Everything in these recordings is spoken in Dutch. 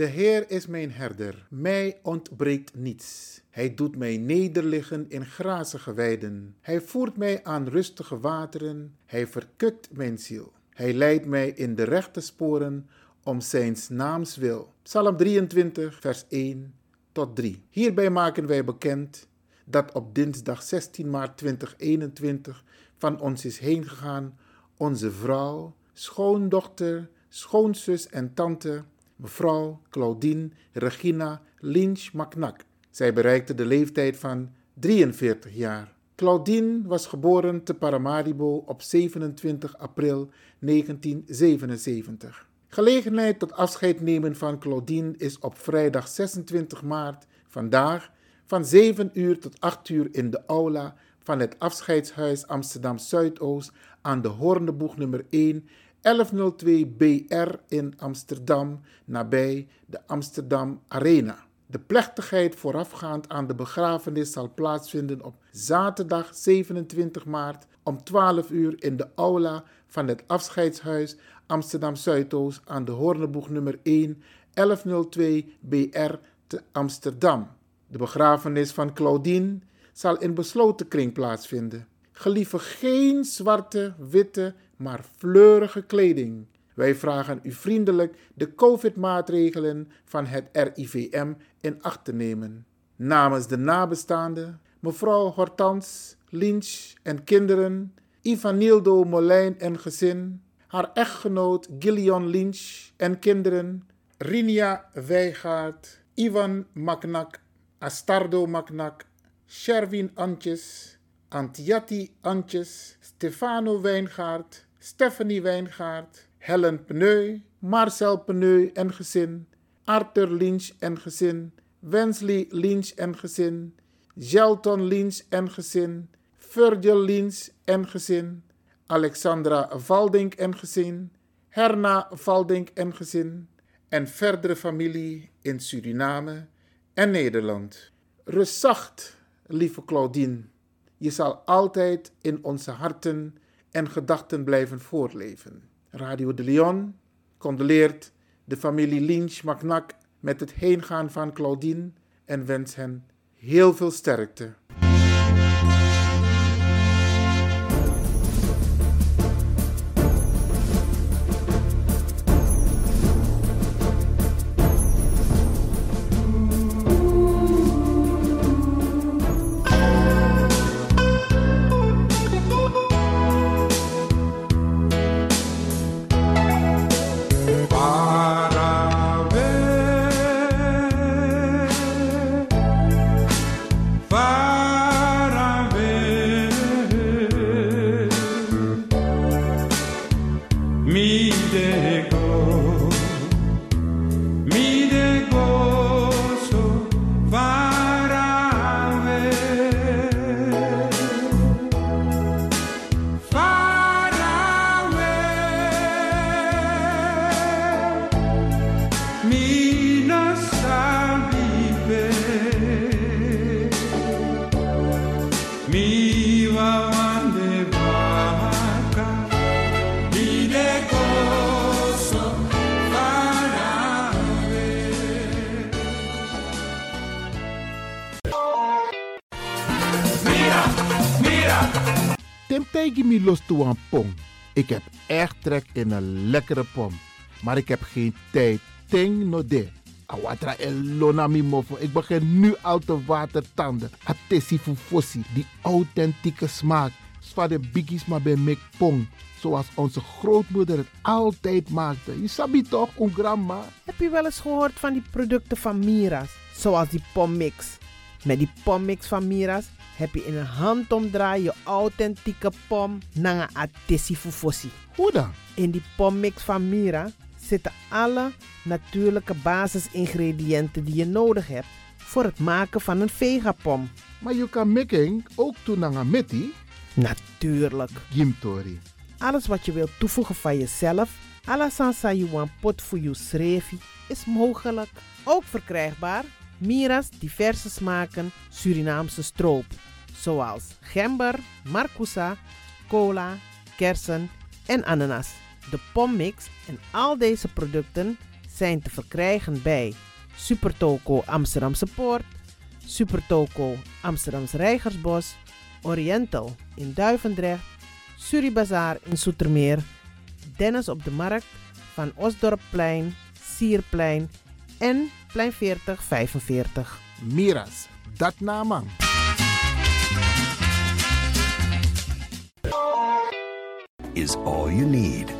De Heer is mijn herder, mij ontbreekt niets. Hij doet mij nederliggen in grazige weiden. Hij voert mij aan rustige wateren, hij verkukt mijn ziel. Hij leidt mij in de rechte sporen om zijn naams wil. Psalm 23, vers 1 tot 3. Hierbij maken wij bekend dat op dinsdag 16 maart 2021 van ons is heen gegaan onze vrouw, schoondochter, schoonzus en tante, mevrouw Claudine Regina Lynch Macnak. Zij bereikte de leeftijd van 43 jaar. Claudine was geboren te Paramaribo op 27 april 1977. Gelegenheid tot afscheid nemen van Claudine is op vrijdag 26 maart vandaag van 7 uur tot 8 uur in de aula van het afscheidshuis Amsterdam Zuidoost aan de Hoorneboeg nummer 1 1102 BR in Amsterdam nabij de Amsterdam Arena. De plechtigheid voorafgaand aan de begrafenis zal plaatsvinden op zaterdag 27 maart om 12 uur in de aula van het afscheidshuis Amsterdam Zuidoost aan de Hoorneboeg nummer 1 1102 BR te Amsterdam. De begrafenis van Claudine zal in besloten kring plaatsvinden. Gelieve geen zwarte, witte, maar fleurige kleding. Wij vragen u vriendelijk de COVID-maatregelen van het RIVM in acht te nemen. Namens de nabestaanden, mevrouw Hortans, Lynch en kinderen, Ivanildo Molijn en gezin, haar echtgenoot Gillian Lynch en kinderen, Rinia Wijgaard, Ivan Maknak, Astardo Maknak, Sherwin Antjes, Antiatti Antjes, Stefano Wijngaard, Stephanie Wijngaard, Helen Pneu, Marcel Pneu en gezin, Arthur Lynch en gezin, Wensley Lynch en gezin, Gelton Lynch en gezin, Virgil Lynch en gezin, Alexandra Valdink en gezin, Herna Valdink en gezin en verdere familie in Suriname en Nederland. Rust zacht, lieve Claudine. Je zal altijd in onze harten en gedachten blijven voortleven. Radio de Leon condoleert de familie Lynch Macnak met het heengaan van Claudine en wens hen heel veel sterkte. Temptegi mi los toe aan pom. Ik heb echt trek in een lekkere pom. Maar ik heb geen tijd. Ting no de. Awatra elona mi mofo. Ik begin nu al te watertanden. Atesi fufosi. Die authentieke smaak. Zwa de biggies maar bij mek pong. Zoals onze grootmoeder het altijd maakte. Je sabi toch, een grandma? Heb je wel eens gehoord van die producten van Mira's? Zoals die pommix. Met die pommix van Mira's heb je in een handomdraai je authentieke pom naar een atesi fufosi. Hoe dan? In die pommix van Mira zitten alle natuurlijke basisingrediënten die je nodig hebt voor het maken van een vegapom. Maar je kan making ook metti? Natuurlijk. Gimtori. Alles wat je wilt toevoegen van jezelf, alla sansa you want pot voor je schreefie, is mogelijk. Ook verkrijgbaar Mira's diverse smaken Surinaamse stroop zoals gember, marcousa, cola, kersen en ananas. De pommix en al deze producten zijn te verkrijgen bij Supertoco Amsterdamse Poort, Supertoco Amsterdamse Reigersbos, Oriental in Duivendrecht, Suribazaar in Soetermeer, Dennis op de Markt van Osdorpplein, Sierplein en Plein 4045. Miras, dat naman. is all you need.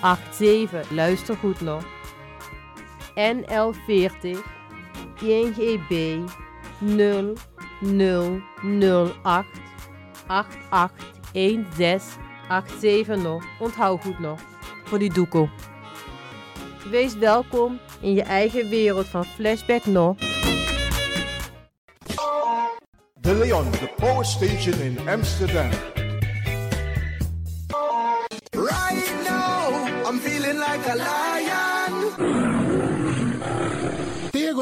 87. Luister goed nog. NL40 INGB 0008 881687 nog. Onthoud goed nog. Voor die doekoe. Wees welkom in je eigen wereld van Flashback nog. De Leon, the power station in Amsterdam.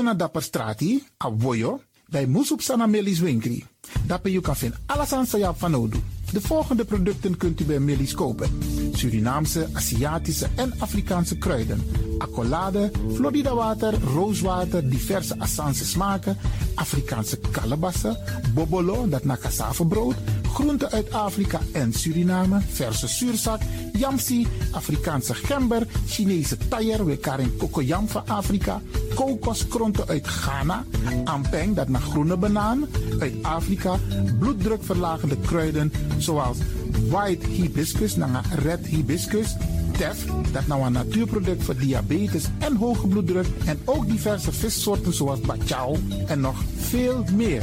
Tego na dapper strati, a voyo, bij Moesop Sana Melis Winkri. Dapper you kan vinden alles aan sa van Odu. De volgende producten kunt u bij Melis kopen. Surinaamse, Aziatische en Afrikaanse kruiden. Accolade, Florida water, rooswater, diverse Assange smaken. Afrikaanse kalebassen, bobolo, dat na cassavebrood. Groenten uit Afrika en Suriname, verse zuurzak, yamsi, Afrikaanse gember, Chinese taier, we karing kokoyam van Afrika, kokoskronten uit Ghana, ampeng, dat naar groene banaan, uit Afrika, bloeddrukverlagende kruiden zoals white hibiscus, naar red hibiscus, tef, dat nou een natuurproduct voor diabetes en hoge bloeddruk en ook diverse vissoorten zoals bachao en nog veel meer.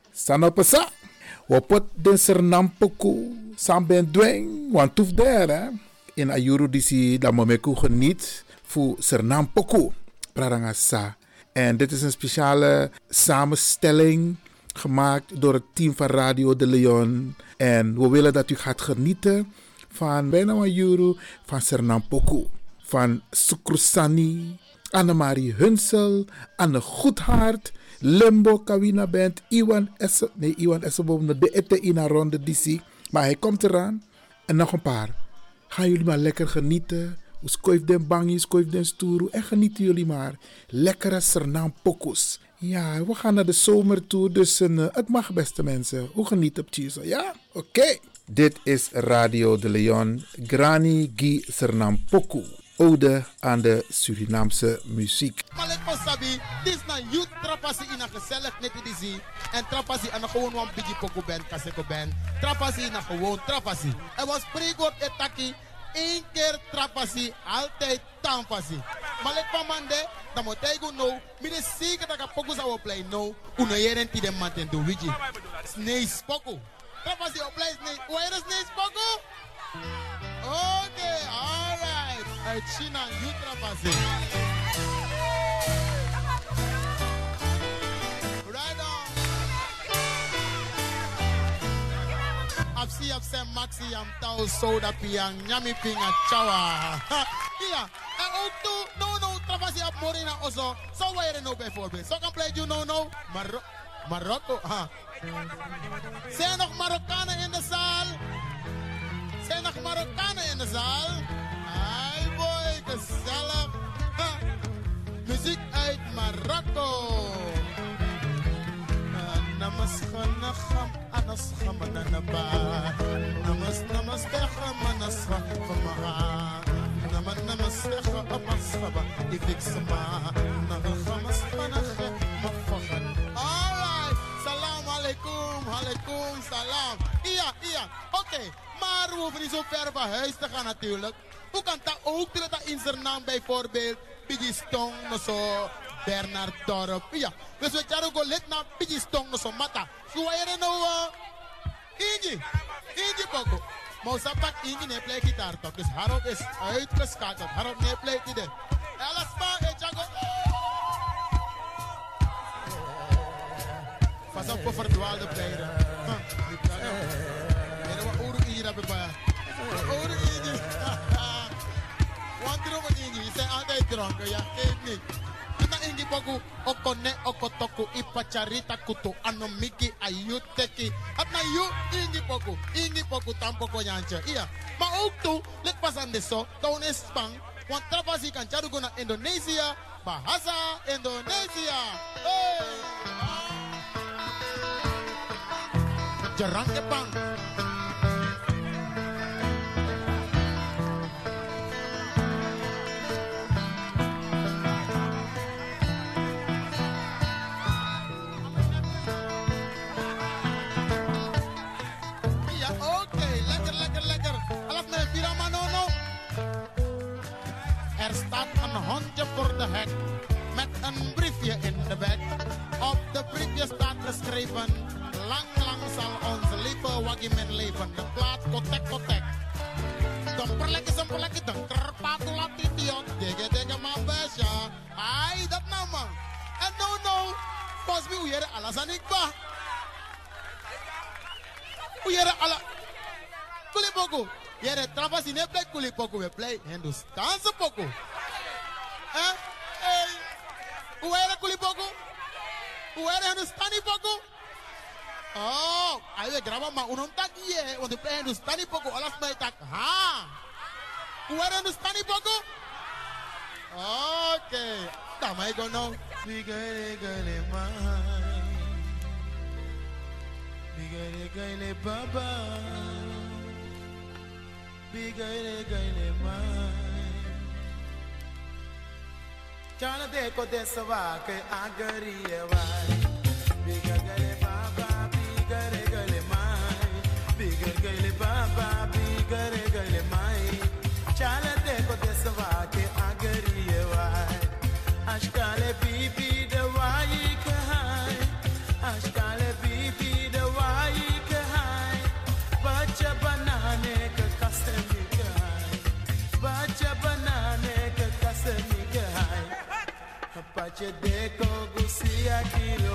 Sanopasa. Wapot den sernam poku. Samben dweng. Want toef der hè. In ayuru disi da momeku geniet. Fu sernam poku. Bradanga sa. En dit is een speciale samenstelling gemaakt door het team van Radio de Leon. En we willen dat u gaat genieten van bijna Ayuru, van Sernam Poku, van Sukrusani, Annemarie Hunsel, Anne Goedhart, Limbo Kawina Band, Iwan Esse, nee Iwan Esseboom, de ette in ronde DC. Maar hij komt eraan. En nog een paar. Gaan jullie maar lekker genieten. Skoif den bangi, skoif den stoeru. En genieten jullie maar. Lekkere Sernam Pokus. Ja, we gaan naar de zomer toe. Dus uh, het mag beste mensen. Hoe geniet op? Ja? Oké. Dit is Radio de Leon. Grani Gi Sernam Poku. Ode aan de Surinaamse muziek. Malek Sabi, dit is een youth trapasi in een gezellig net die En trapasi en gewoon een biggie poku band, kaseko band. Trapasi in een gewoon trapasi. Er was spreekwoord etaki. Eén keer trapasi, altijd tampasi. Maar let van mande, dan moet go no. Mide zeker dat ik poku zou play no. Uno jaren die de maten do wiji. Snees play snees. Hoe is snees poku? Oké, okay, alright. Uit China, you trapasi. Right on. Apsi apse maxi am tau soda piang nyami pinga chawa. Ja, en ook toe, no no, trapasi op morina oso. Zo waar je nou bijvoorbeeld. Zo kan play you no no. Mar Marokko, ha. Zijn nog Marokkanen in de zaal? Zijn nog Marokkanen in de zaal? Hi boy, gezellig. Muziek uit Marokko. Namas khanacham anas khamananaba. Namas namas bekhamanas khamara. Naman namas bekhamas khaba. Ifik sama. Namas khanakhe mafakhan. Alright. Salam alaikum. Alaikum salam. Ja. Oké. Okay. Maar we hoeven niet zo ver van huis te gaan natuurlijk. Hoe kan dat ook dat in zijn naam bijvoorbeeld Biggie Stong of zo, Bernard Dorp. Ja, dus we gaan ook lid naar of zo, Mata. Zo waar je nou, Ingi Poco. Maar ze pak Ingi nee play gitaar toch, dus Harold is uitgeschakeld. Harold nee play dit. Alles maar, eh, Django. Pas op voor verdwaalde pijlen. Hier hebben bij. Oren Ingi. Want dronken Ingi, je zijn altijd dronken, ja, geef niet. Na Ingi Bogu, Okone, Okotoku, Ipacharita Kutu, Anomiki, Ayuteki. At na yu, Ingi Bogu, Ingi Bogu, Tampoko Jantje. Ja, maar ook toe, let pas aan de zo, toon is spang. Want trapasi kan jarugo naar Indonesië, Bahasa Indonesia. Hey! Jarang Jepang. Hondje voor de hek met een briefje in de bek. Op de briefje staat geschreven: Lang, lang zal onze lieve waggiman leven. De plaat kotek, kotek. Domperlekje, domperlekje, domperpatula titiot. Digge, digge, man, besja. Ai, dat nou man. En no, no. Pas me uyere alles aan ik ba. Uyere ala. Kulipoku. Yere trapa si ne play kulipoku we play. Hindustanse poku. Eh? Hey. Uwele kulipoku? Uwele Hindustani poku? Oh, ayo graba ma unum tak ye, want to Hindustani poku olas mai tak. Ha. Uwele Hindustani poku? Okay. Tamai go now. Gale ma. Bigale gale baba. Bigale gale ma. ચણ દેખો દેસવા કે આગરી અવાય Te dê com gucia aquilo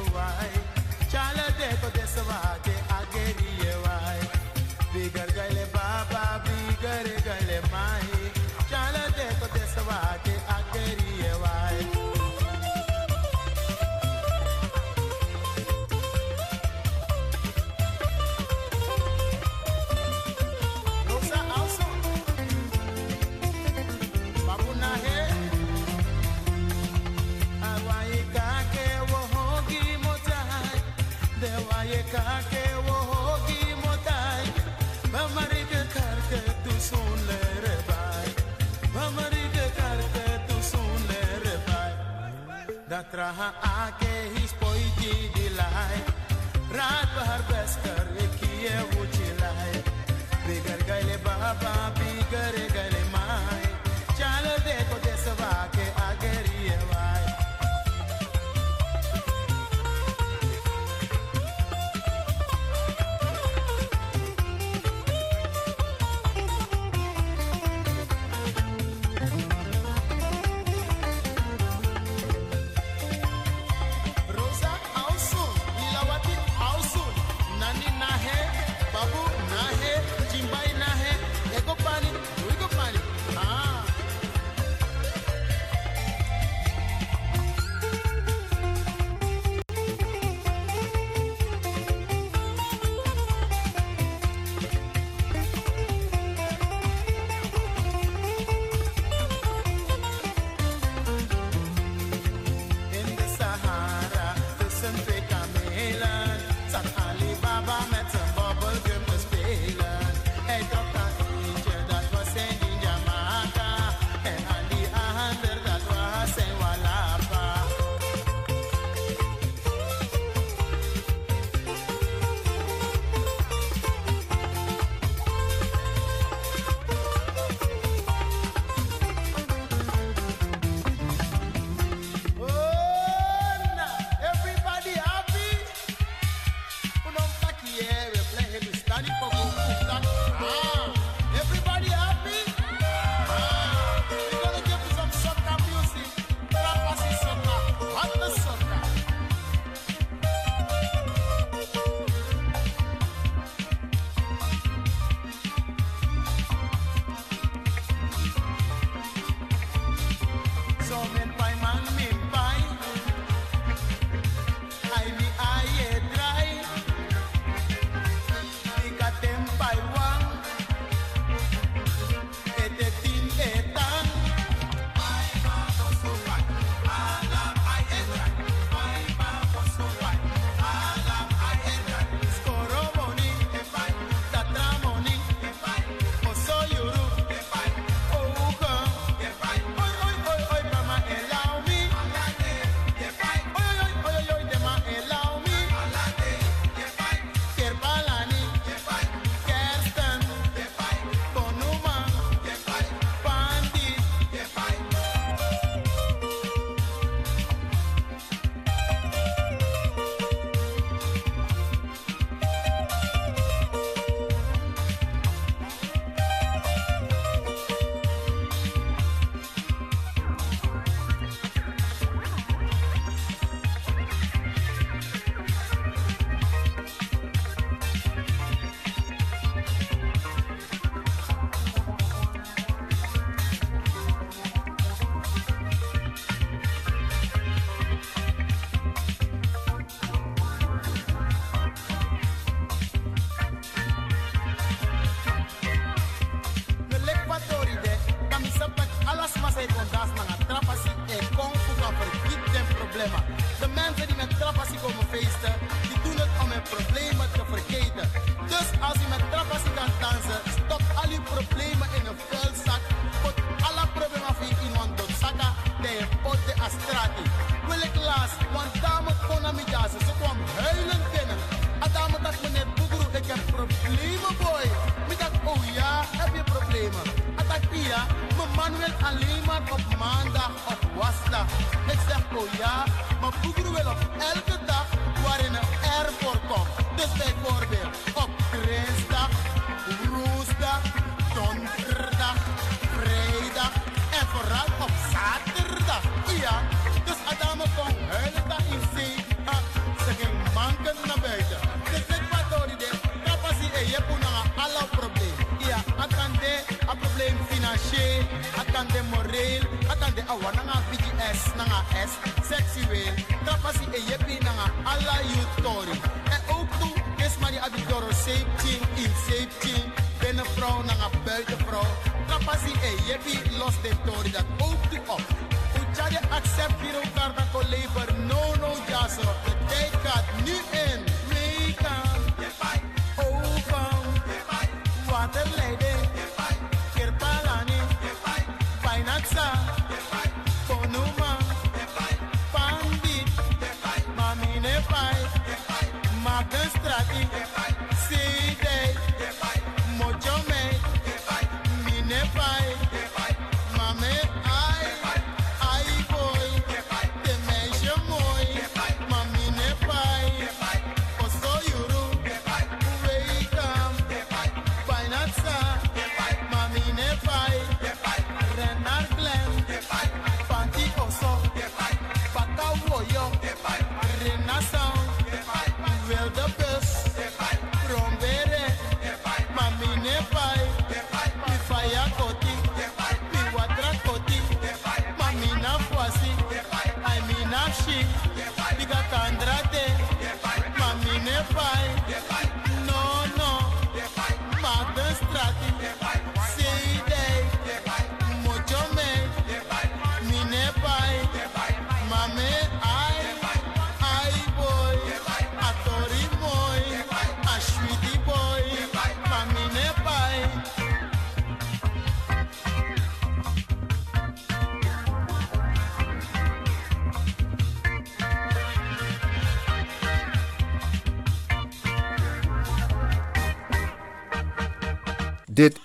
extra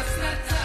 Hasnatan.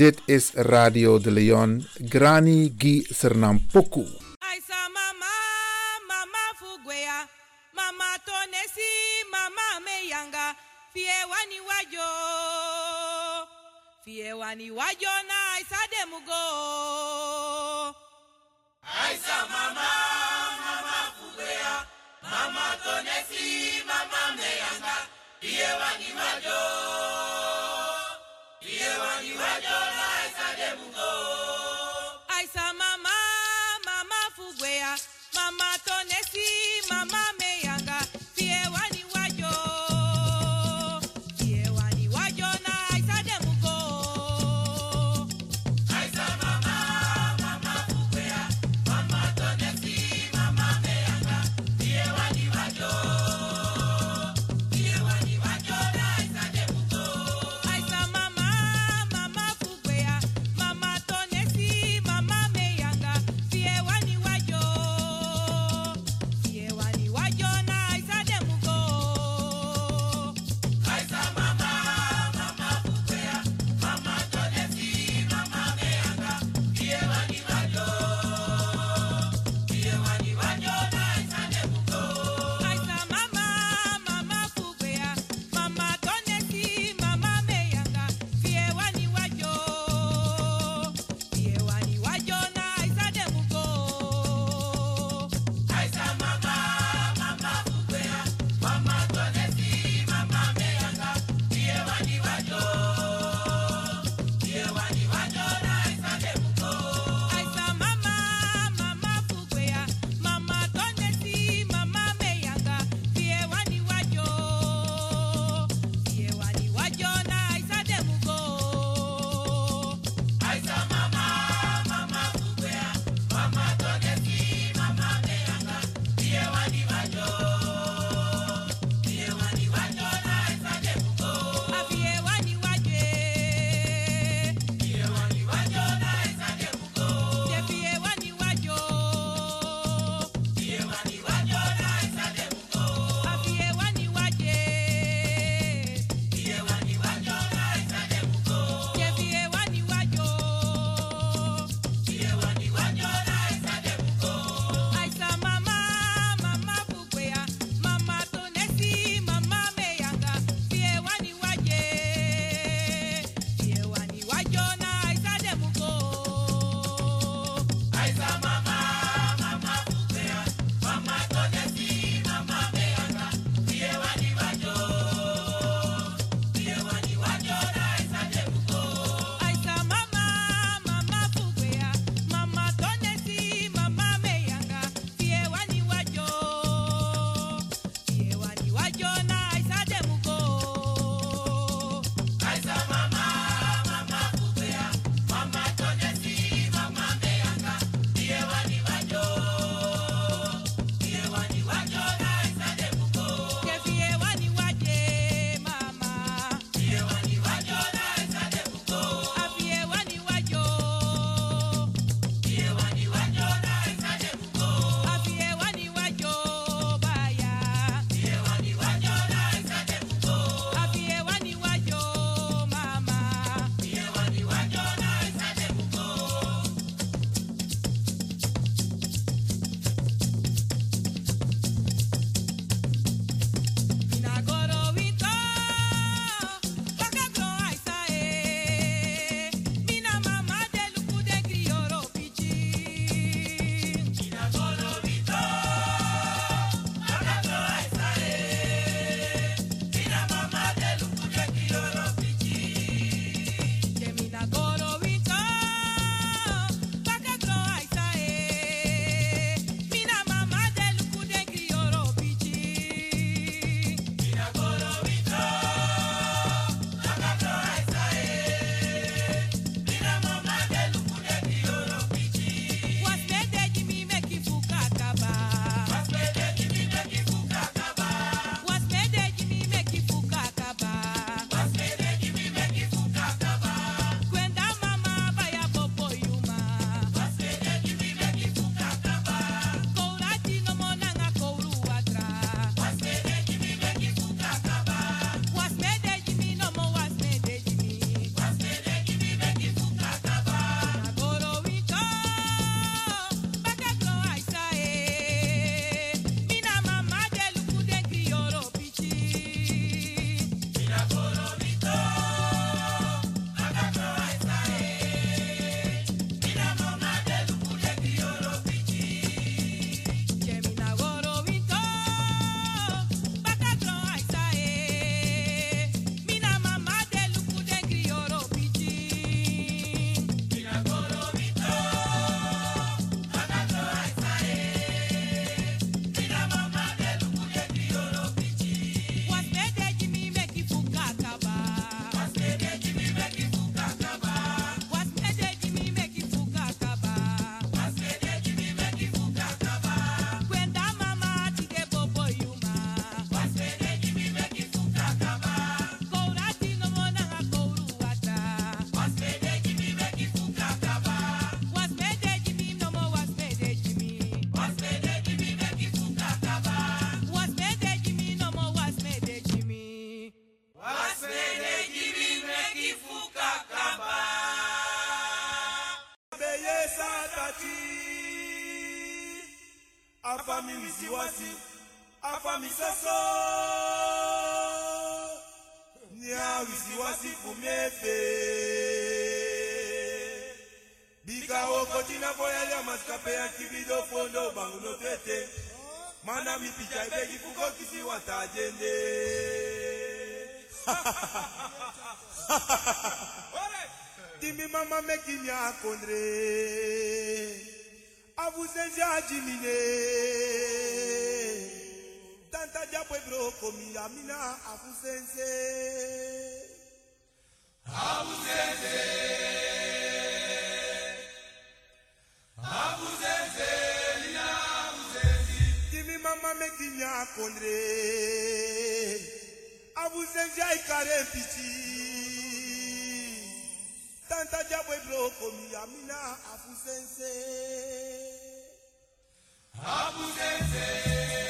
Dit is Radio de Leon, Grani Gi Sernampoku. Aisa mama, mama fugwea, mama tonesi, mama meyanga, fie wani wajo, fie wani wajo na aisa demugo. Aisa mama, mama fugwea, mama tonesi, mama meyanga, fie wani wajo, fie wani wajo them, Lord. mesi afamisese ni awisi wasifu mepe bikawokotina boyalya masikape ya kibido fondo banguno tete. Mana mipicha ibegi kukokisi watajende dimi mama mekinya akondre avuzenja ajimine jakwebiro komi amina afusense. afusense. afusense nina afusensi. kimi mama mekinya kondre afusense aikare mpiti tanta jakwebiro komi amina afusense. afusense.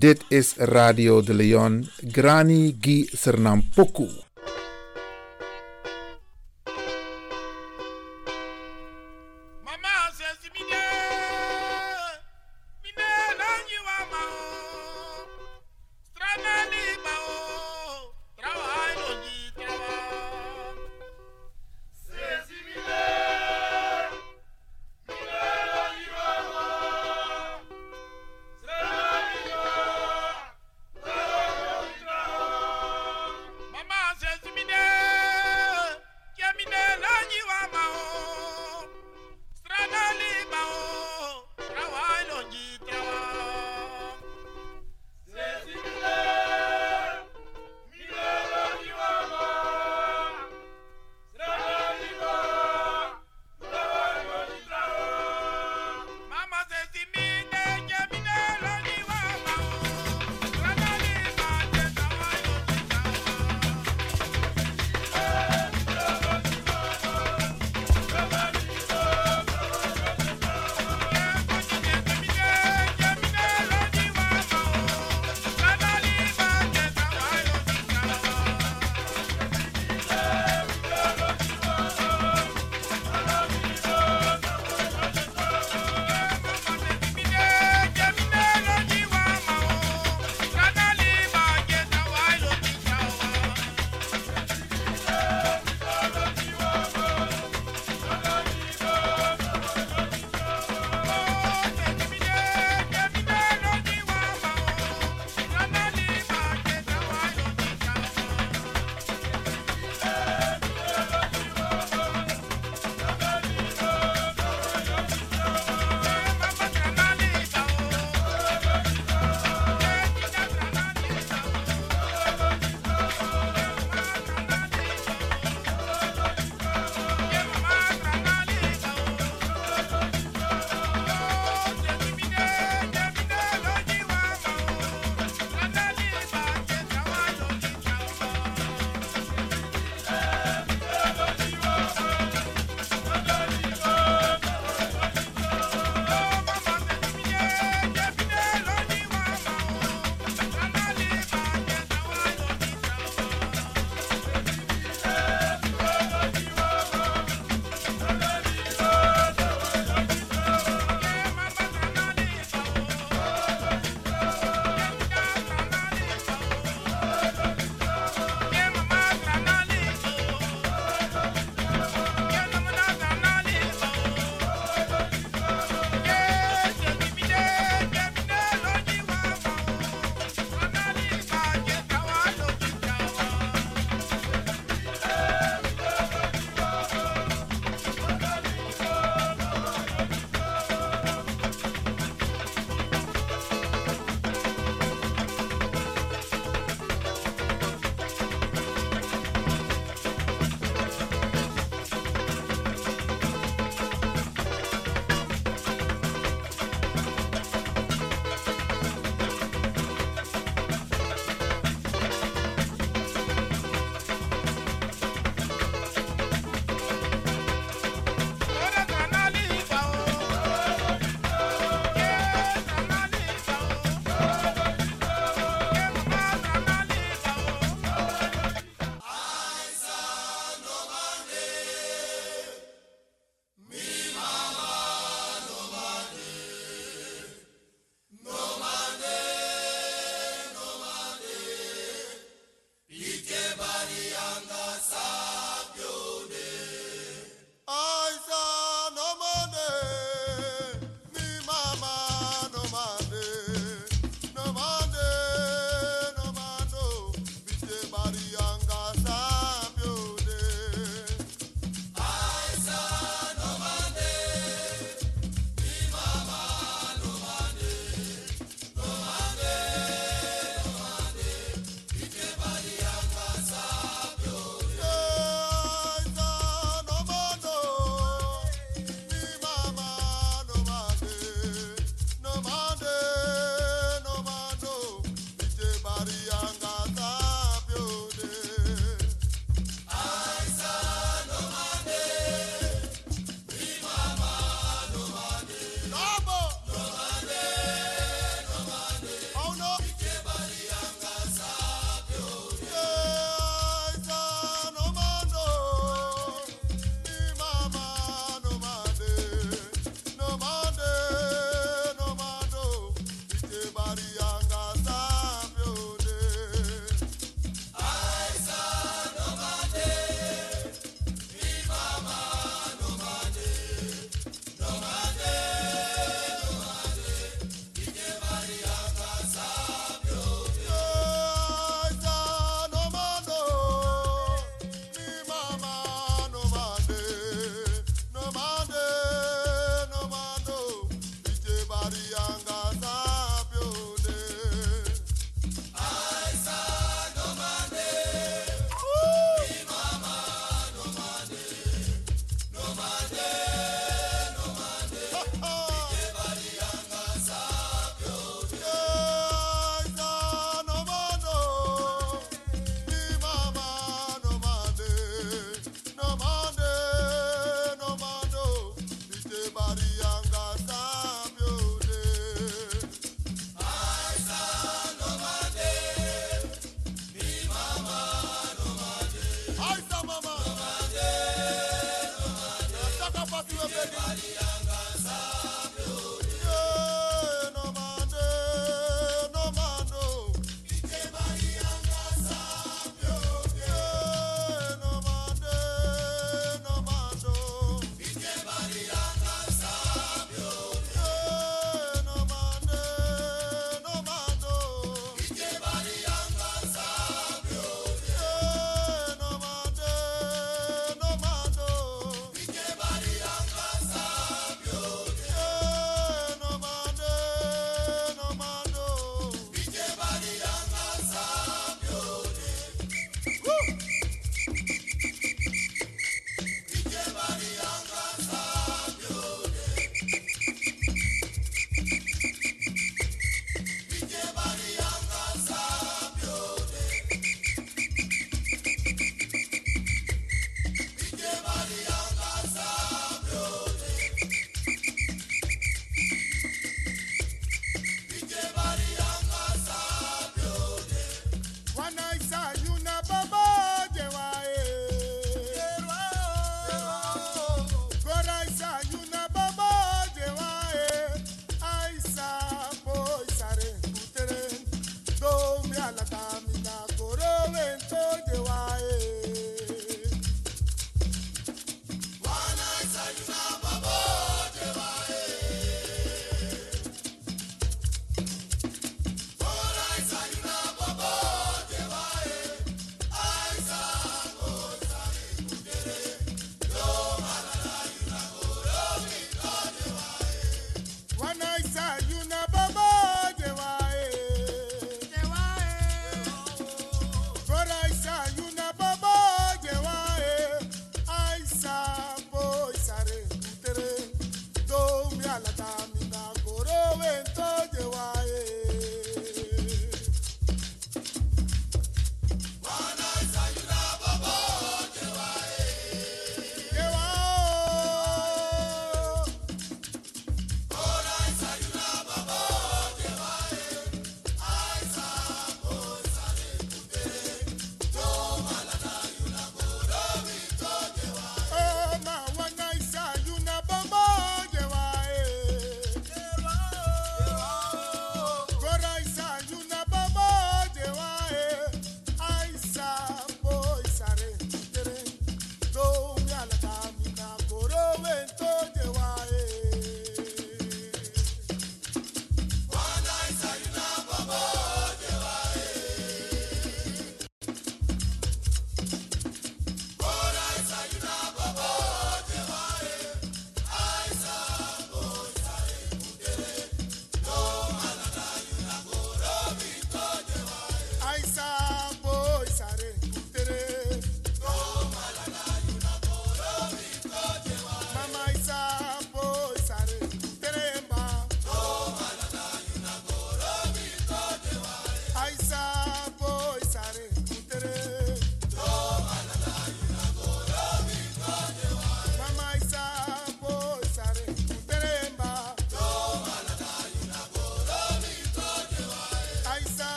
Dit is Radio de Leon, Grani Gi Sernampoku.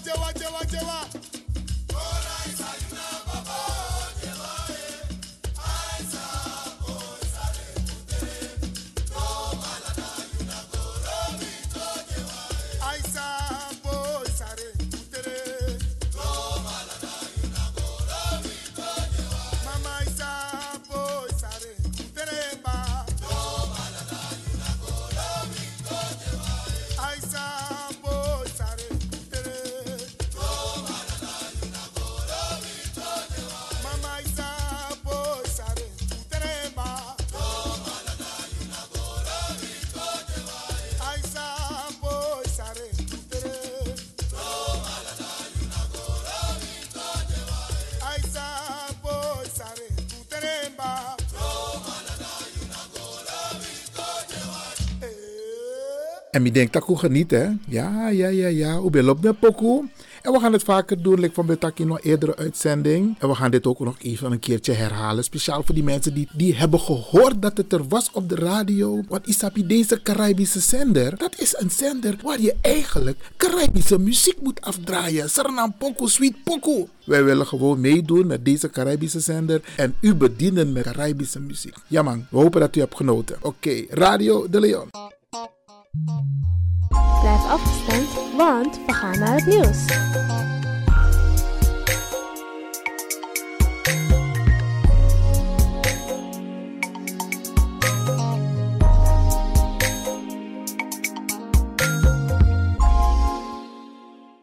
De lá, de lá, de lá. En ik denk dat ik geniet, hè? Ja, ja, ja, ja. Hoe ben je pokoe? En we gaan het vaker doen, like van Betaki nog eerdere uitzending. En we gaan dit ook nog even een keertje herhalen. Speciaal voor die mensen die, die hebben gehoord dat het er was op de radio. Want Isapi, deze Caribische zender, dat is een zender waar je eigenlijk Caribische muziek moet afdraaien. Suriname Poco, Sweet Poco. Wij willen gewoon meedoen met deze Caribische zender en u bedienen met Caribische muziek. Ja man, we hopen dat u hebt genoten. Oké, Radio de Leon. Blijf afgestemd, want we gaan naar het nieuws.